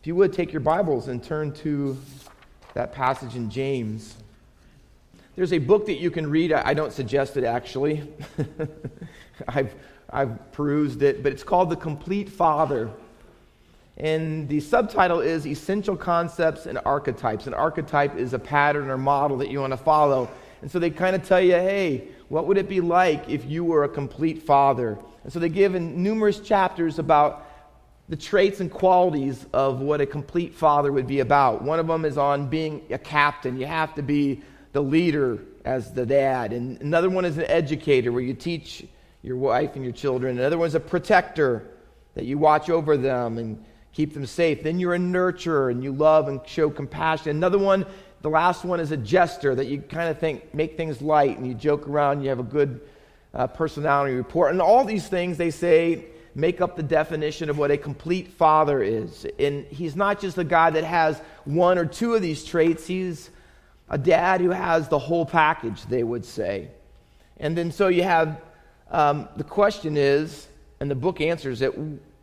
If you would take your Bibles and turn to that passage in James. There's a book that you can read. I don't suggest it actually. I've, I've perused it, but it's called The Complete Father. And the subtitle is Essential Concepts and Archetypes. An archetype is a pattern or model that you want to follow. And so they kind of tell you, hey, what would it be like if you were a complete father? And so they give in numerous chapters about the traits and qualities of what a complete father would be about. One of them is on being a captain. You have to be the leader as the dad. And another one is an educator where you teach your wife and your children. Another one is a protector that you watch over them and keep them safe. Then you're a nurturer and you love and show compassion. Another one, the last one is a jester that you kind of think make things light and you joke around. You have a good uh, personality report. And all these things they say make up the definition of what a complete father is. And he's not just a guy that has one or two of these traits, he's a dad who has the whole package, they would say. And then so you have um, the question is, and the book answers it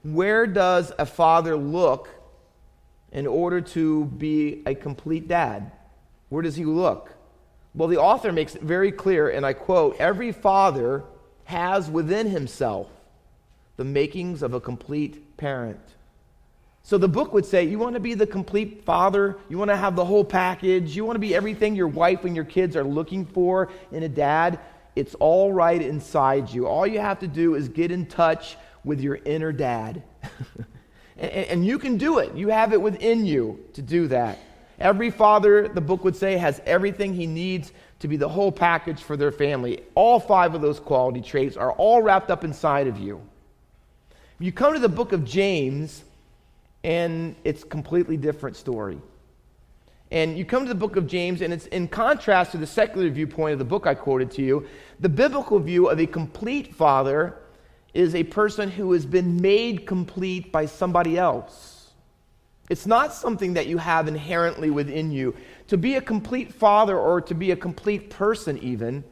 where does a father look in order to be a complete dad? Where does he look? Well, the author makes it very clear, and I quote Every father has within himself the makings of a complete parent. So the book would say, You want to be the complete father? You want to have the whole package? You want to be everything your wife and your kids are looking for in a dad? It's all right inside you. All you have to do is get in touch with your inner dad. and, and you can do it. You have it within you to do that. Every father, the book would say, has everything he needs to be the whole package for their family. All five of those quality traits are all wrapped up inside of you. You come to the book of James, and it's a completely different story. And you come to the book of James, and it's in contrast to the secular viewpoint of the book I quoted to you. The biblical view of a complete father is a person who has been made complete by somebody else. It's not something that you have inherently within you. To be a complete father or to be a complete person, even,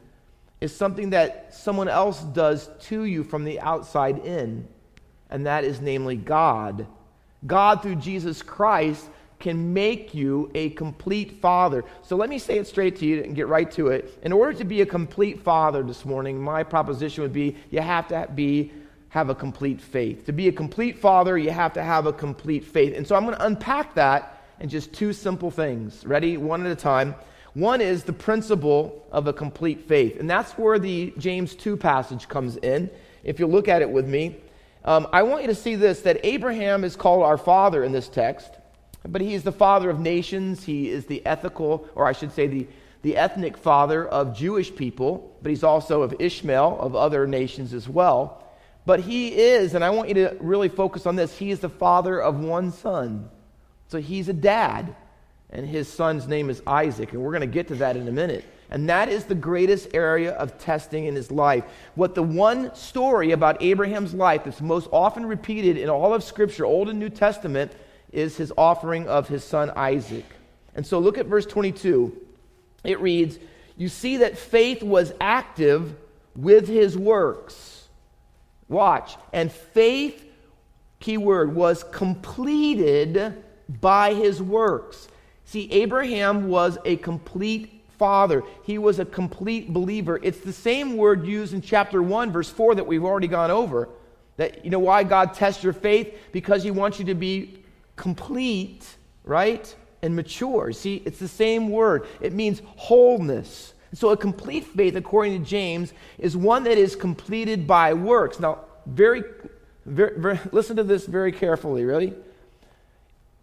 is something that someone else does to you from the outside in and that is namely God. God, through Jesus Christ, can make you a complete father. So let me say it straight to you and get right to it. In order to be a complete father this morning, my proposition would be you have to be have a complete faith. To be a complete father, you have to have a complete faith. And so I'm going to unpack that in just two simple things. Ready? One at a time. One is the principle of a complete faith. And that's where the James 2 passage comes in. If you look at it with me, um, I want you to see this that Abraham is called our father in this text, but he is the father of nations. He is the ethical, or I should say, the, the ethnic father of Jewish people, but he's also of Ishmael, of other nations as well. But he is, and I want you to really focus on this, he is the father of one son. So he's a dad, and his son's name is Isaac, and we're going to get to that in a minute. And that is the greatest area of testing in his life. What the one story about Abraham's life that's most often repeated in all of Scripture, Old and New Testament, is his offering of his son Isaac. And so look at verse 22. It reads, You see that faith was active with his works. Watch. And faith, keyword, was completed by his works. See, Abraham was a complete father. He was a complete believer. It's the same word used in chapter 1, verse 4 that we've already gone over. That, you know, why God tests your faith? Because He wants you to be complete, right? And mature. See, it's the same word. It means wholeness. So a complete faith, according to James, is one that is completed by works. Now, very, very, very listen to this very carefully, really.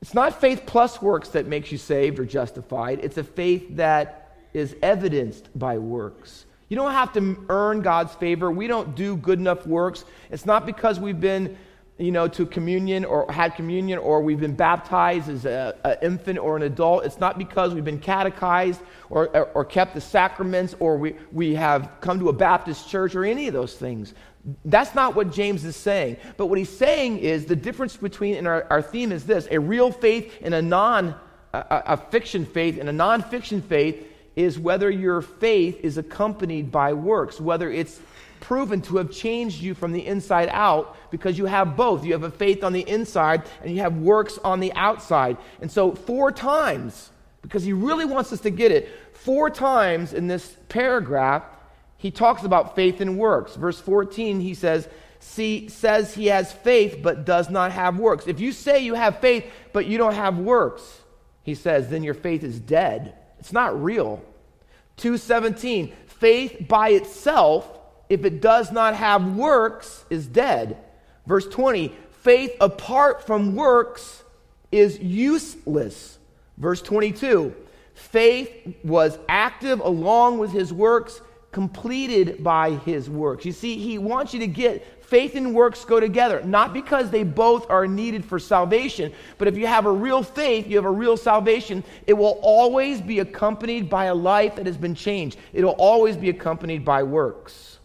It's not faith plus works that makes you saved or justified. It's a faith that is evidenced by works. You don't have to earn God's favor. We don't do good enough works. It's not because we've been, you know, to communion or had communion or we've been baptized as an infant or an adult. It's not because we've been catechized or, or, or kept the sacraments or we, we have come to a Baptist church or any of those things. That's not what James is saying. But what he's saying is the difference between, and our, our theme is this a real faith and a non, a, a fiction faith and a non fiction faith is whether your faith is accompanied by works, whether it's proven to have changed you from the inside out because you have both. You have a faith on the inside and you have works on the outside. And so, four times, because he really wants us to get it, four times in this paragraph, he talks about faith and works. Verse 14, he says, See, says he has faith but does not have works. If you say you have faith but you don't have works, he says, then your faith is dead. It's not real. 217, faith by itself, if it does not have works, is dead. Verse 20, faith apart from works is useless. Verse 22, faith was active along with his works, completed by his works. You see, he wants you to get faith and works go together, not because they both are needed for salvation, but if you have a real faith, you have a real salvation, it will always be accompanied by a life that has been changed. It'll always be accompanied by works.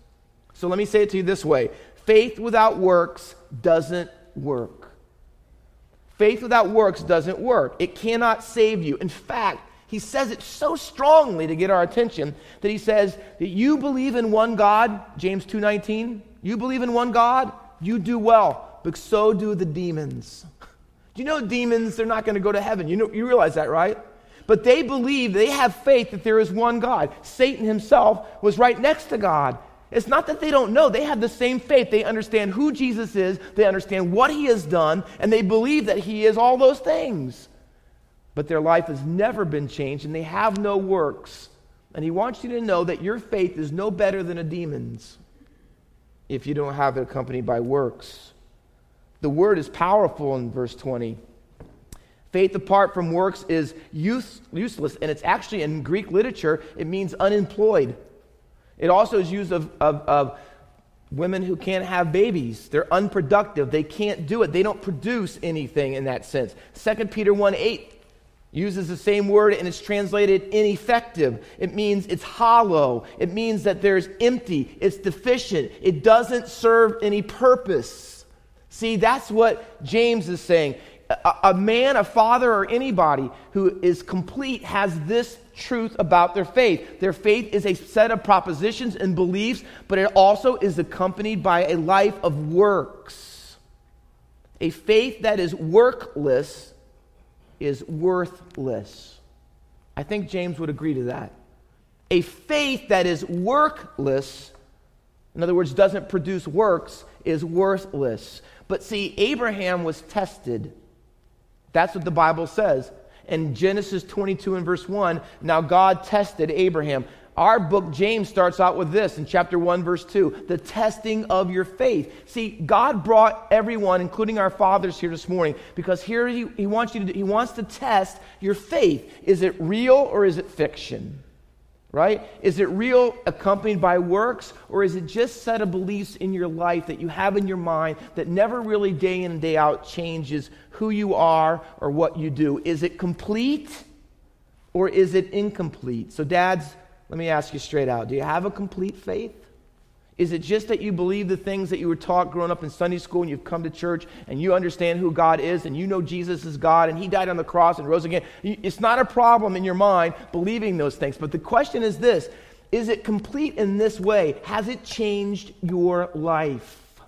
So let me say it to you this way faith without works doesn't work. Faith without works doesn't work. It cannot save you. In fact, he says it so strongly to get our attention that he says that you believe in one God, James 2:19, you believe in one God? You do well, but so do the demons. Do you know demons, they're not going to go to heaven? You, know, you realize that, right? But they believe, they have faith that there is one God. Satan himself was right next to God. It's not that they don't know, they have the same faith. They understand who Jesus is, they understand what he has done, and they believe that he is all those things. But their life has never been changed, and they have no works. And he wants you to know that your faith is no better than a demon's if you don't have it accompanied by works. The word is powerful in verse 20. Faith apart from works is use, useless, and it's actually in Greek literature, it means unemployed. It also is used of, of, of women who can't have babies. They're unproductive. They can't do it. They don't produce anything in that sense. 2 Peter 1 8 uses the same word and it's translated ineffective. It means it's hollow. It means that there's empty, it's deficient, it doesn't serve any purpose. See, that's what James is saying. A, a, man, a father, or anybody who is complete has this truth about their faith. Their faith is a set of propositions and beliefs, but it also is accompanied by a life of works. A faith that is workless is worthless. I think James would agree to that. A faith that is workless, in other words, doesn't produce works, is worthless. But see, Abraham was tested. That's what the Bible says. In Genesis 22 and verse 1, now God tested Abraham. Our book, James, starts out with this in chapter 1, verse 2 the testing of your faith. See, God brought everyone, including our fathers, here this morning because here he, he, wants, you to, he wants to test your faith. Is it real or is it fiction? Right? Is it real accompanied by works or is it just set of beliefs in your life that you have in your mind that never really day in and day out changes who you are or what you do? Is it complete or is it incomplete? So, dads, let me ask you straight out do you have a complete faith? Is it just that you believe the things that you were taught growing up in Sunday school and you've come to church and you understand who God is and you know Jesus is God and He died on the cross and rose again? It's not a problem in your mind believing those things. But the question is this Is it complete in this way? Has it changed your life?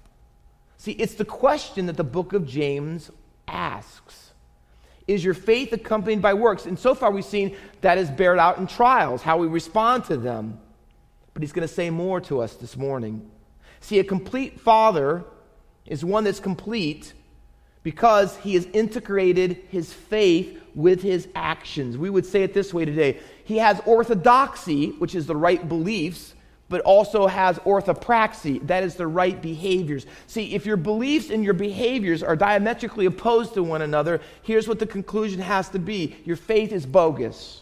See, it's the question that the book of James asks. Is your faith accompanied by works? And so far we've seen that is bared out in trials, how we respond to them. But he's going to say more to us this morning. See, a complete father is one that's complete because he has integrated his faith with his actions. We would say it this way today He has orthodoxy, which is the right beliefs, but also has orthopraxy. That is the right behaviors. See, if your beliefs and your behaviors are diametrically opposed to one another, here's what the conclusion has to be your faith is bogus.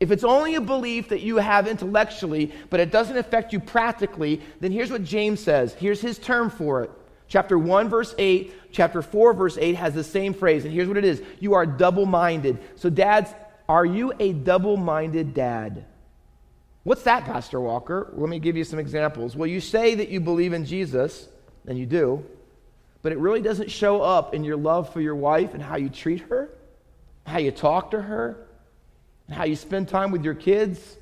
If it's only a belief that you have intellectually, but it doesn't affect you practically, then here's what James says. Here's his term for it. Chapter 1, verse 8, chapter 4, verse 8 has the same phrase. And here's what it is You are double minded. So, dads, are you a double minded dad? What's that, Pastor Walker? Let me give you some examples. Well, you say that you believe in Jesus, and you do, but it really doesn't show up in your love for your wife and how you treat her, how you talk to her, and how you spend time with your kids.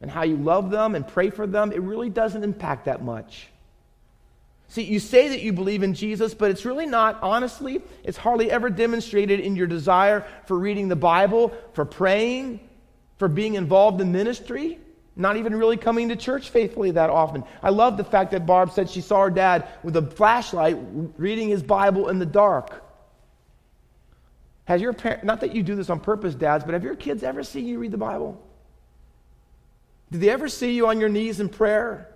and how you love them and pray for them, it really doesn't impact that much. See, you say that you believe in Jesus, but it's really not, honestly, it's hardly ever demonstrated in your desire for reading the Bible, for praying, for being involved in ministry, not even really coming to church faithfully that often. I love the fact that Barb said she saw her dad with a flashlight reading his Bible in the dark. Has your parent, not that you do this on purpose, dads, but have your kids ever seen you read the Bible? Did they ever see you on your knees in prayer?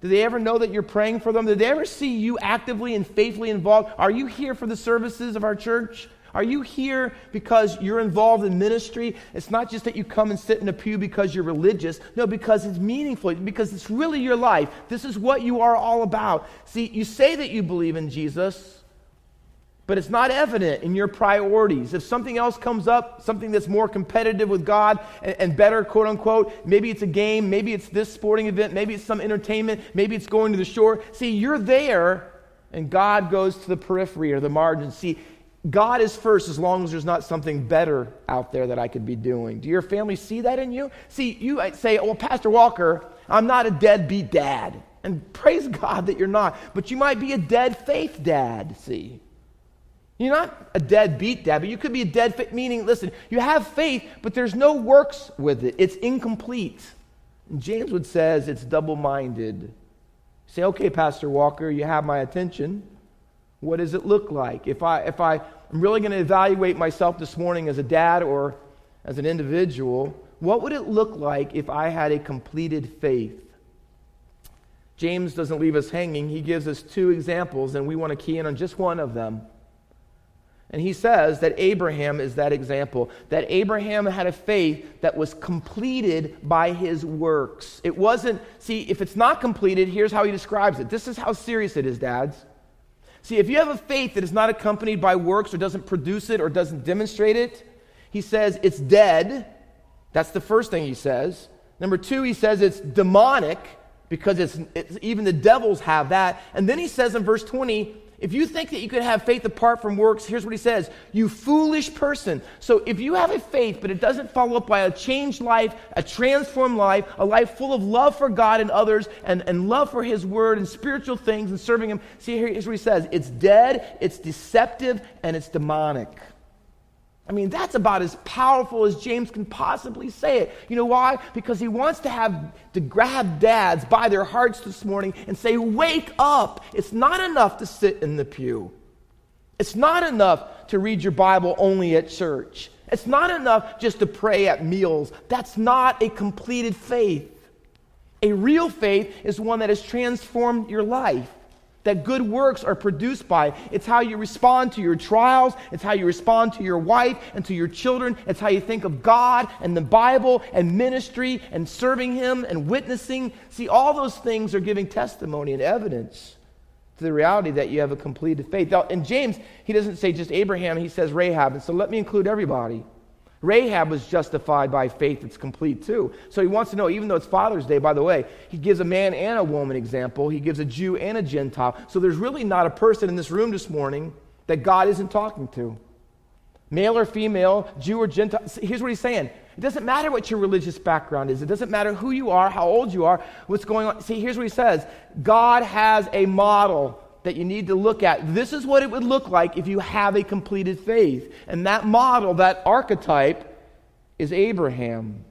Did they ever know that you're praying for them? Did they ever see you actively and faithfully involved? Are you here for the services of our church? Are you here because you're involved in ministry? It's not just that you come and sit in a pew because you're religious. No, because it's meaningful, because it's really your life. This is what you are all about. See, you say that you believe in Jesus but it's not evident in your priorities. If something else comes up, something that's more competitive with God and, and, better, quote unquote, maybe it's a game, maybe it's this sporting event, maybe it's some entertainment, maybe it's going to the shore. See, you're there, and God goes to the periphery or the margin. See, God is first as long as there's not something better out there that I could be doing. Do your family see that in you? See, you might say, well, Pastor Walker, I'm not a deadbeat dad. And praise God that you're not, but you might be a dead faith dad, see. You're not a deadbeat dad, but you could be a dead faith, meaning, listen, you have faith, but there's no works with it. It's incomplete. And James would says it's double-minded. Say, okay, Pastor Walker, you have my attention. What does it look like? If I if I I'm really going to evaluate myself this morning as a dad or as an individual, what would it look like if I had a completed faith? James doesn't leave us hanging. He gives us two examples, and we want to key in on just one of them. And he says that Abraham is that example, that Abraham had a faith that was completed by his works. It wasn't, see, if it's not completed, here's how he describes it. This is how serious it is, dads. See, if you have a faith that is not accompanied by works or doesn't produce it or doesn't demonstrate it, he says it's dead. That's the first thing he says. Number two, he says it's demonic because it's, it's even the devils have that. And then he says in verse 20, if you think that you could have faith apart from works, here's what he says You foolish person. So if you have a faith, but it doesn't follow up by a changed life, a transformed life, a life full of love for God and others, and, and love for his word and spiritual things and serving him, see, here's what he says it's dead, it's deceptive, and it's demonic. I mean, that's about as powerful as James can possibly say it. You know why? Because he wants to have to grab dads by their hearts this morning and say, Wake up! It's not enough to sit in the pew. It's not enough to read your Bible only at church. It's not enough just to pray at meals. That's not a completed faith. A real faith is one that has transformed your life that good works are produced by. It's how you respond to your trials, it's how you respond to your wife and to your children, it's how you think of God and the Bible and ministry and serving Him and witnessing. See, all those things are giving testimony and evidence to the reality that you have a completed faith. Now, in James, he doesn't say just Abraham, he says Rahab. And so let me include everybody. Rahab was justified by faith that's complete too. So he wants to know, even though it's Father's Day, by the way, he gives a man and a woman example. He gives a Jew and a Gentile. So there's really not a person in this room this morning that God isn't talking to. Male or female, Jew or Gentile. Here's what he's saying. It doesn't matter what your religious background is. It doesn't matter who you are, how old you are, what's going on. See, here's what he says God has a model that you need to look at. This is what it would look like if you have a completed faith. And that model, that archetype, is Abraham.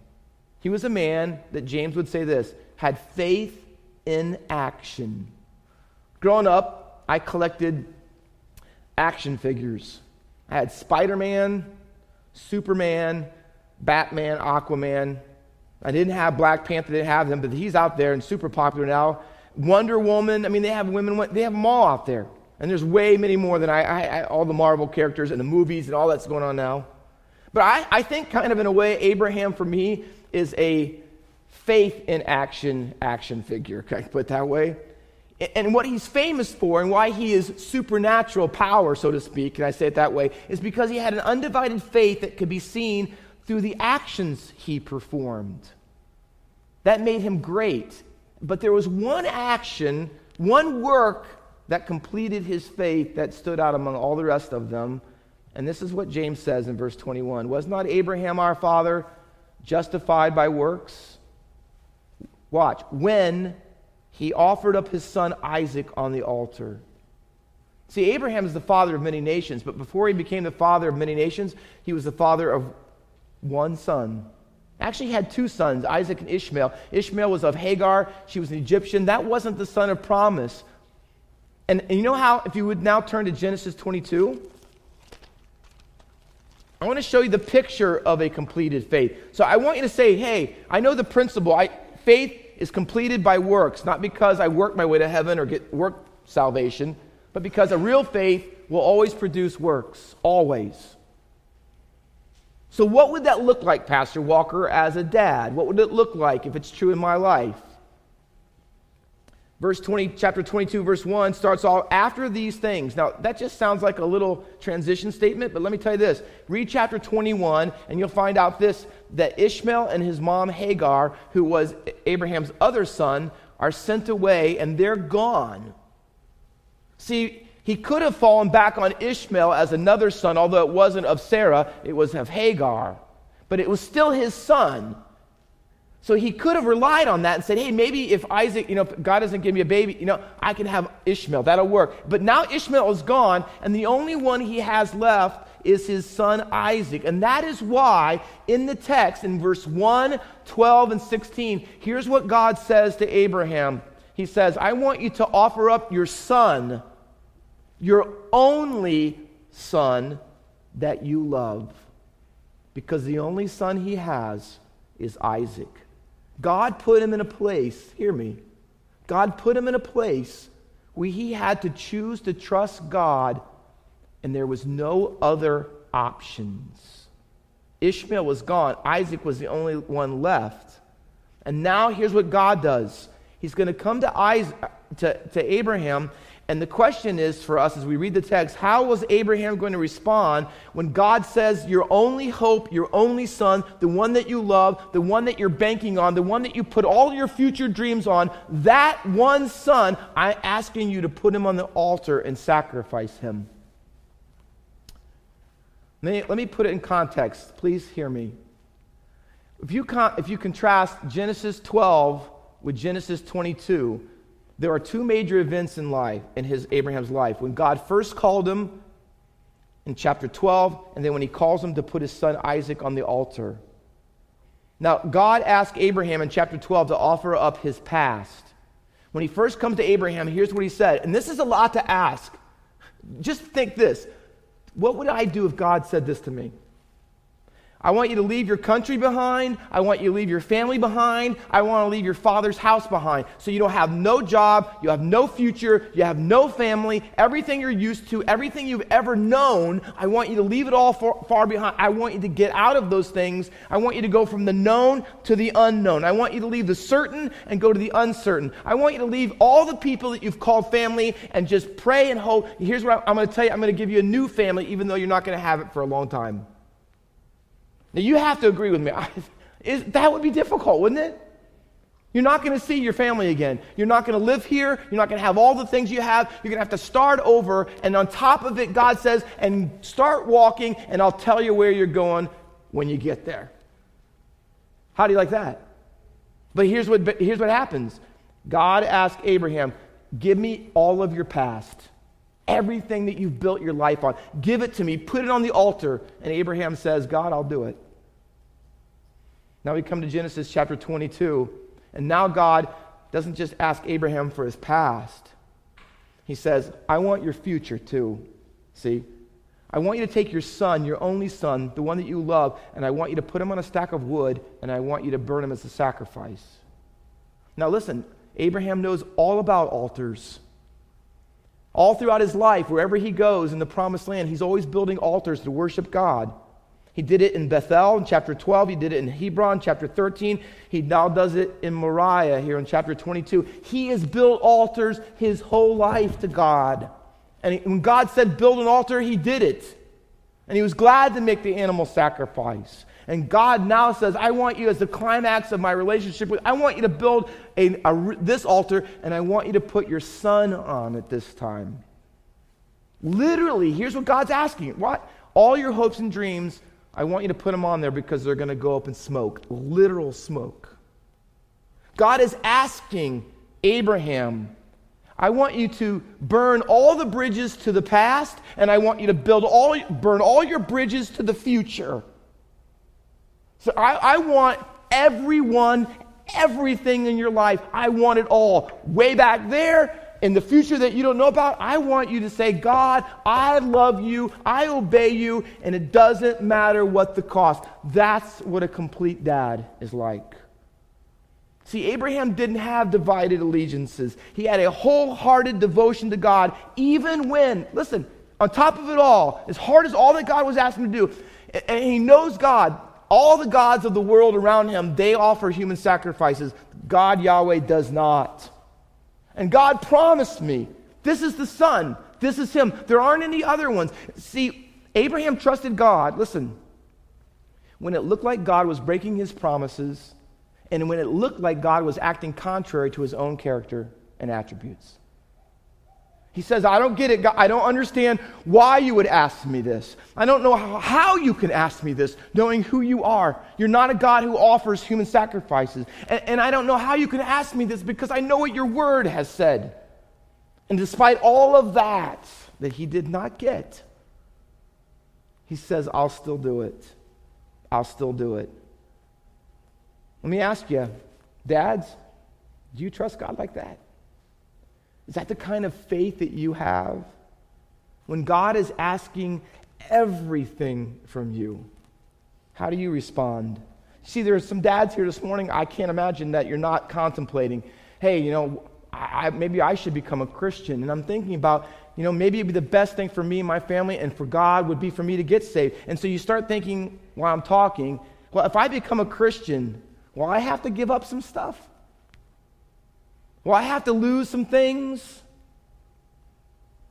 He was a man that James would say this had faith in action. Growing up, I collected action figures. I had Spider Man, Superman, Batman, Aquaman. I didn't have Black Panther, didn't have them, but he's out there and super popular now. Wonder Woman. I mean, they have women, they have them all out there. And there's way many more than I, I, I all the Marvel characters and the movies and all that's going on now. But I, I think, kind of in a way, Abraham for me is a faith in action action figure. Can I put that way? And what he's famous for and why he is supernatural power, so to speak, can I say it that way, is because he had an undivided faith that could be seen through the actions he performed. That made him great. But there was one action, one work that completed his faith that stood out among all the rest of them. And this is what James says in verse 21 Was not Abraham our father justified by works Watch. When he offered up his son Isaac on the altar. See, Abraham is the father of many nations, but before he became the father of many nations, he was the father of one son. Actually, had two sons, Isaac and Ishmael. Ishmael was of Hagar, she was an Egyptian. That wasn't the son of promise. And, and you know how, if you would now turn to Genesis 22, I want to show you the picture of a completed faith. So I want you to say, hey, I know the principle. I, faith is completed by works, not because I work my way to heaven or get work salvation, but because a real faith will always produce works, always. So, what would that look like, Pastor Walker, as a dad? What would it look like if it's true in my life? Verse 20, chapter 22, verse 1 starts all after these things. Now, that just sounds like a little transition statement, but let me tell you this. Read chapter 21, and you'll find out this that Ishmael and his mom Hagar, who was Abraham's other son, are sent away and they're gone. See, he could have fallen back on Ishmael as another son, although it wasn't of Sarah, it was of Hagar. But it was still his son. So he could have relied on that and said, hey, maybe if Isaac, you know, God doesn't give me a baby, you know, I can have Ishmael. That'll work. But now Ishmael is gone, and the only one he has left is his son Isaac. And that is why in the text, in verse 1, 12, and 16, here's what God says to Abraham He says, I want you to offer up your son, your only son that you love, because the only son he has is Isaac. God put him in a place, hear me, God put him in a place where he had to choose to trust God, and there was no other options. Ishmael was gone, Isaac was the only one left. And now here's what God does. He's going to come to, Isaac, to, to Abraham and the question is for us as we read the text how was Abraham going to respond when God says, Your only hope, your only son, the one that you love, the one that you're banking on, the one that you put all your future dreams on, that one son, I'm asking you to put him on the altar and sacrifice him? Let me, put it in context. Please hear me. If you, con- if you contrast Genesis 12 with Genesis 22, there are two major events in life, in his Abraham's life. When God first called him in chapter 12, and then when he calls him to put his son Isaac on the altar. Now, God asked Abraham in chapter 12 to offer up his past. When he first comes to Abraham, here's what he said, and this is a lot to ask. Just think this What would I do if God said this to me? I want you to leave your country behind. I want you to leave your family behind. I want to leave your father's house behind. So you don't have no job, you have no future, you have no family, everything you're used to, everything you've ever known. I want you to leave it all far, far behind. I want you to get out of those things. I want you to go from the known to the unknown. I want you to leave the certain and go to the uncertain. I want you to leave all the people that you've called family and just pray and hope. Here's what I'm going to tell you I'm going to give you a new family, even though you're not going to have it for a long time. Now, you have to agree with me. Is, that would be difficult, wouldn't it? You're not going to see your family again. You're not going to live here. You're not going to have all the things you have. You're going to have to start over. And on top of it, God says, and start walking, and I'll tell you where you're going when you get there. How do you like that? But here's what, here's what happens God asked Abraham, Give me all of your past, everything that you've built your life on. Give it to me. Put it on the altar. And Abraham says, God, I'll do it. Now we come to Genesis chapter 22, and now God doesn't just ask Abraham for his past. He says, I want your future too. See? I want you to take your son, your only son, the one that you love, and I want you to put him on a stack of wood, and I want you to burn him as a sacrifice. Now listen, Abraham knows all about altars. All throughout his life, wherever he goes in the promised land, he's always building altars to worship God. He did it in Bethel in chapter 12. He did it in Hebron, chapter 13. He now does it in Moriah here in chapter 22. He has built altars his whole life to God. And when God said, build an altar, he did it. And he was glad to make the animal sacrifice. And God now says, I want you, as the climax of my relationship with, I want you to build a, a, this altar, and I want you to put your son on it this time. Literally, here's what God's asking. What? All your hopes and dreams I want you to put them on there because they're going to go up in smoke, literal smoke. God is asking Abraham, I want you to burn all the bridges to the past, and I want you to build all, burn all your bridges to the future. So I, I want everyone, everything in your life, I want it all. Way back there, in the future that you don't know about, I want you to say, God, I love you, I obey you, and it doesn't matter what the cost. That's what a complete dad is like. See, Abraham didn't have divided allegiances. He had a wholehearted devotion to God, even when, listen, on top of it all, as hard as all that God was asking him to do, and he knows God, all the gods of the world around him, they offer human sacrifices. God, Yahweh, does not. And God promised me, this is the son, this is him. There aren't any other ones. See, Abraham trusted God. Listen, when it looked like God was breaking his promises, and when it looked like God was acting contrary to his own character and attributes. He says, I don't get it. God. I don't understand why you would ask me this. I don't know how you can ask me this, knowing who you are. You're not a God who offers human sacrifices. And, and I don't know how you can ask me this because I know what your word has said. And despite all of that, that he did not get, he says, I'll still do it. I'll still do it. Let me ask you, dads, do you trust God like that? Is that the kind of faith that you have? When God is asking everything from you, how do you respond? See, there are some dads here this morning. I can't imagine that you're not contemplating, hey, you know, I, maybe I should become a Christian. And I'm thinking about, you know, maybe it'd be the best thing for me and my family and for God would be for me to get saved. And so you start thinking while I'm talking, well, if I become a Christian, well, I have to give up some stuff. Well, I have to lose some things.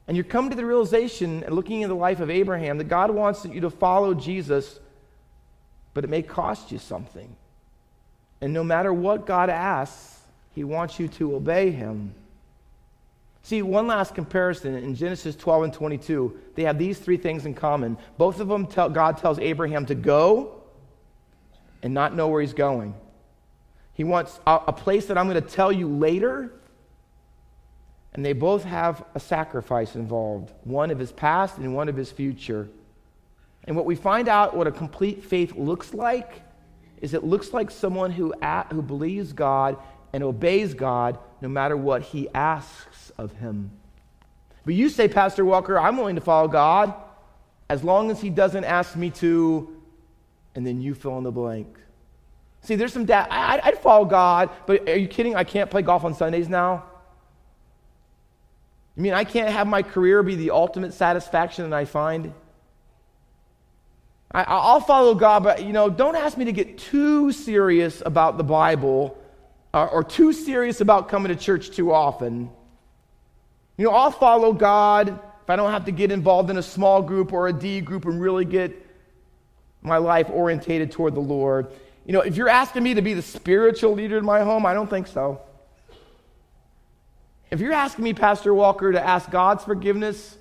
And you come to the realization and looking at the life of Abraham that God wants you to follow Jesus, but it may cost you something. And no matter what God asks, he wants you to obey him. See, one last comparison in Genesis 12 and 22, they have these three things in common. Both of them tell, God tells Abraham to go and not know where he's going. He wants a, a place that I'm going to tell you later. And they both have a sacrifice involved one of his past and one of his future. And what we find out what a complete faith looks like is it looks like someone who, at, who believes God and obeys God no matter what he asks of him. But you say, Pastor Walker, I'm willing to follow God as long as he doesn't ask me to, and then you fill in the blank. See, there's some dad. I, would follow God, but are you kidding? I can't play golf on Sundays now. I mean, I can't have my career be the ultimate satisfaction that I find. I, I'll follow God, but you know, don't ask me to get too serious about the Bible or, or too serious about coming to church too often. You know, I'll follow God if I don't have to get involved in a small group or a D group and really get my life orientated toward the Lord. You know, if you're asking me to be the spiritual leader in my home, I don't think so. If you're asking me, Pastor Walker, to ask God's forgiveness,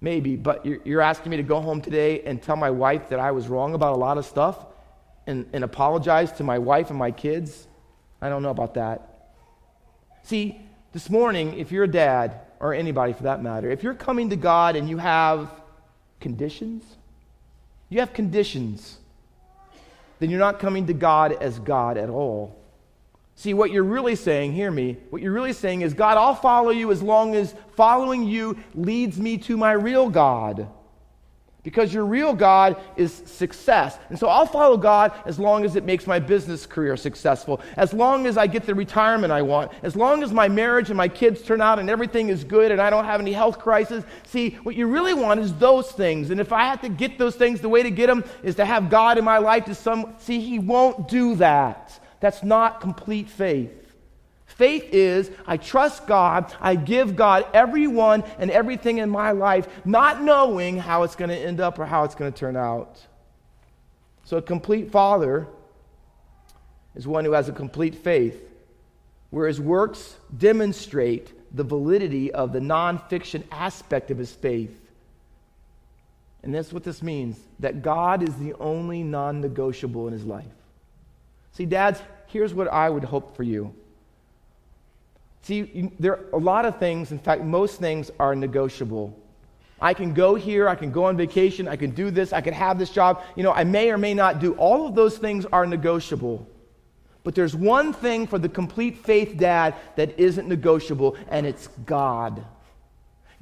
maybe, but you're, you're asking me to go home today and tell my wife that I was wrong about a lot of stuff and, and apologize to my wife and my kids, I don't know about that. See, this morning, if you're a dad, or anybody for that matter, if you're coming to God and you have conditions, you have conditions then you're not coming to God as God at all. See, what you're really saying, hear me, what you're really saying is, God, I'll follow you as long as following you leads me to my real God because your real God is success. And so I'll follow God as long as it makes my business career successful, as long as I get the retirement I want, as long as my marriage and my kids turn out and everything is good and I don't have any health crisis. See, what you really want is those things. And if I have to get those things, the way to get them is to have God in my life to some see he won't do that. That's not complete faith. Faith is I trust God, I give God everyone and everything in my life, not knowing how it's going to end up or how it's going to turn out. So, a complete father is one who has a complete faith, where his works demonstrate the validity of the nonfiction aspect of his faith. And that's what this means that God is the only non negotiable in his life. See, dads, here's what I would hope for you. See, there are a lot of things, in fact, most things are negotiable. I can go here, I can go on vacation, I can do this, I can have this job. You know, I may or may not do. All of those things are negotiable. But there's one thing for the complete faith dad that isn't negotiable, and it's God.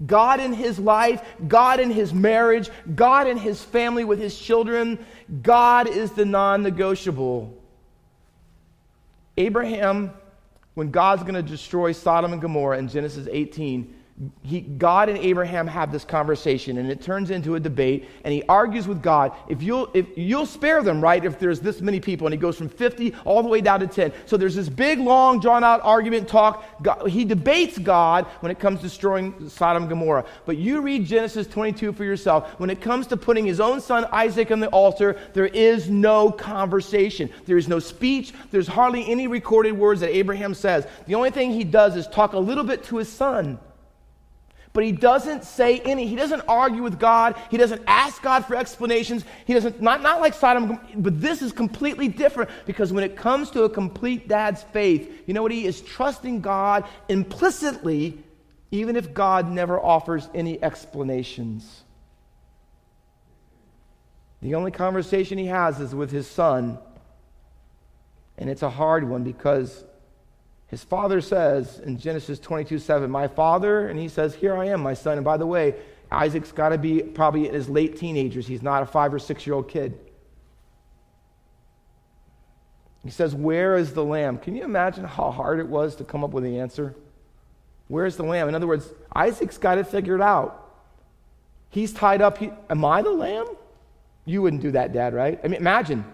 God in his life, God in his marriage, God in his family with his children. God is the non negotiable. Abraham, when God's going to destroy Sodom and Gomorrah in Genesis 18, he, God and Abraham have this conversation, and it turns into a debate. And he argues with God, if you'll, if you'll spare them, right? If there's this many people, and he goes from 50 all the way down to 10. So there's this big, long, drawn out argument talk. God, he debates God when it comes to destroying Sodom and Gomorrah. But you read Genesis 22 for yourself. When it comes to putting his own son Isaac on the altar, there is no conversation. There is no speech. There's hardly any recorded words that Abraham says. The only thing he does is talk a little bit to his son but he doesn't say any. He doesn't argue with God. He doesn't ask God for explanations. He doesn't, not, not like Sodom, but this is completely different because when it comes to a complete dad's faith, you know what? He is trusting God implicitly, even if God never offers any explanations. The only conversation he has is with his son. And it's a hard one because his father says in Genesis 22 7, My father, and he says, Here I am, my son. And by the way, Isaac's got to be probably in his late teenagers. He's not a five or six year old kid. He says, Where is the lamb? Can you imagine how hard it was to come up with the answer? Where's the lamb? In other words, Isaac's got it figured out. He's tied up. He, am I the lamb? You wouldn't do that, Dad, right? I mean, imagine.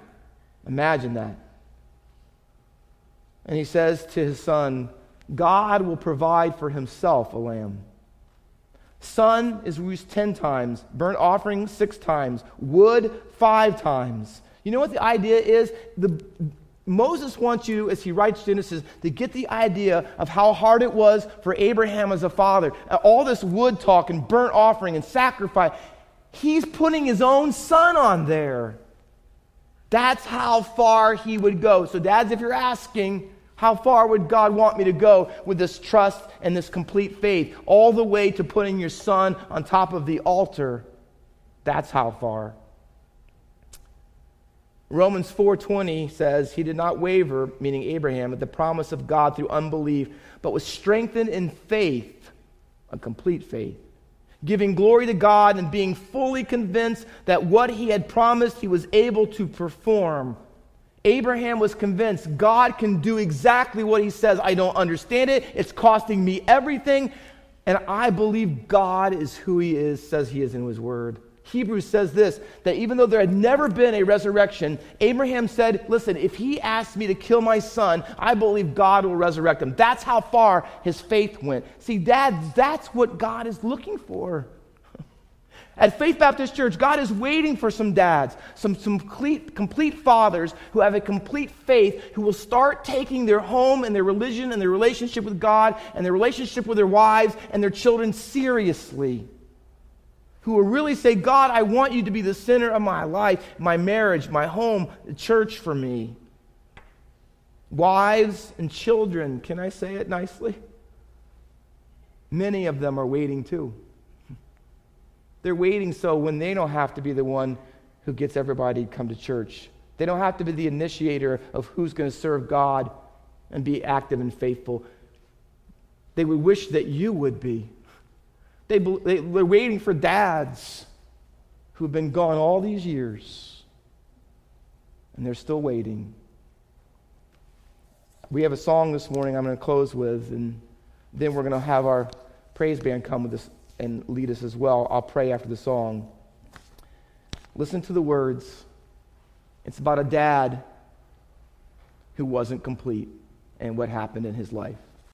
Imagine that. And he says to his son, God will provide for himself a lamb. Son is used 10 times, burnt offering six times, wood five times. You know what the idea is? The, Moses wants you, as he writes Genesis, to get the idea of how hard it was for Abraham as a father. All this wood talk and burnt offering and sacrifice. He's putting his own son on there. That's how far he would go. So, dads, if you're asking, how far would God want me to go with this trust and this complete faith? All the way to putting your son on top of the altar. That's how far. Romans 4:20 says he did not waver, meaning Abraham, at the promise of God through unbelief, but was strengthened in faith, a complete faith, giving glory to God and being fully convinced that what he had promised he was able to perform. Abraham was convinced God can do exactly what he says. I don't understand it. It's costing me everything. And I believe God is who he is, says he is in his word. Hebrews says this that even though there had never been a resurrection, Abraham said, Listen, if he asks me to kill my son, I believe God will resurrect him. That's how far his faith went. See, Dad, that's what God is looking for. At Faith Baptist Church, God is waiting for some dads, some, some complete, complete fathers who have a complete faith, who will start taking their home and their religion and their relationship with God and their relationship with their wives and their children seriously. Who will really say, God, I want you to be the center of my life, my marriage, my home, the church for me. Wives and children, can I say it nicely? Many of them are waiting too. They're waiting so when they don't have to be the one who gets everybody to come to church. They don't have to be the initiator of who's going to serve God and be active and faithful. They would wish that you would be. They, they, they're waiting for dads who have been gone all these years, and they're still waiting. We have a song this morning I'm going to close with, and then we're going to have our praise band come with us and lead us as well. I'll pray after the song. Listen to the words. It's about a dad who wasn't complete and what happened in his life.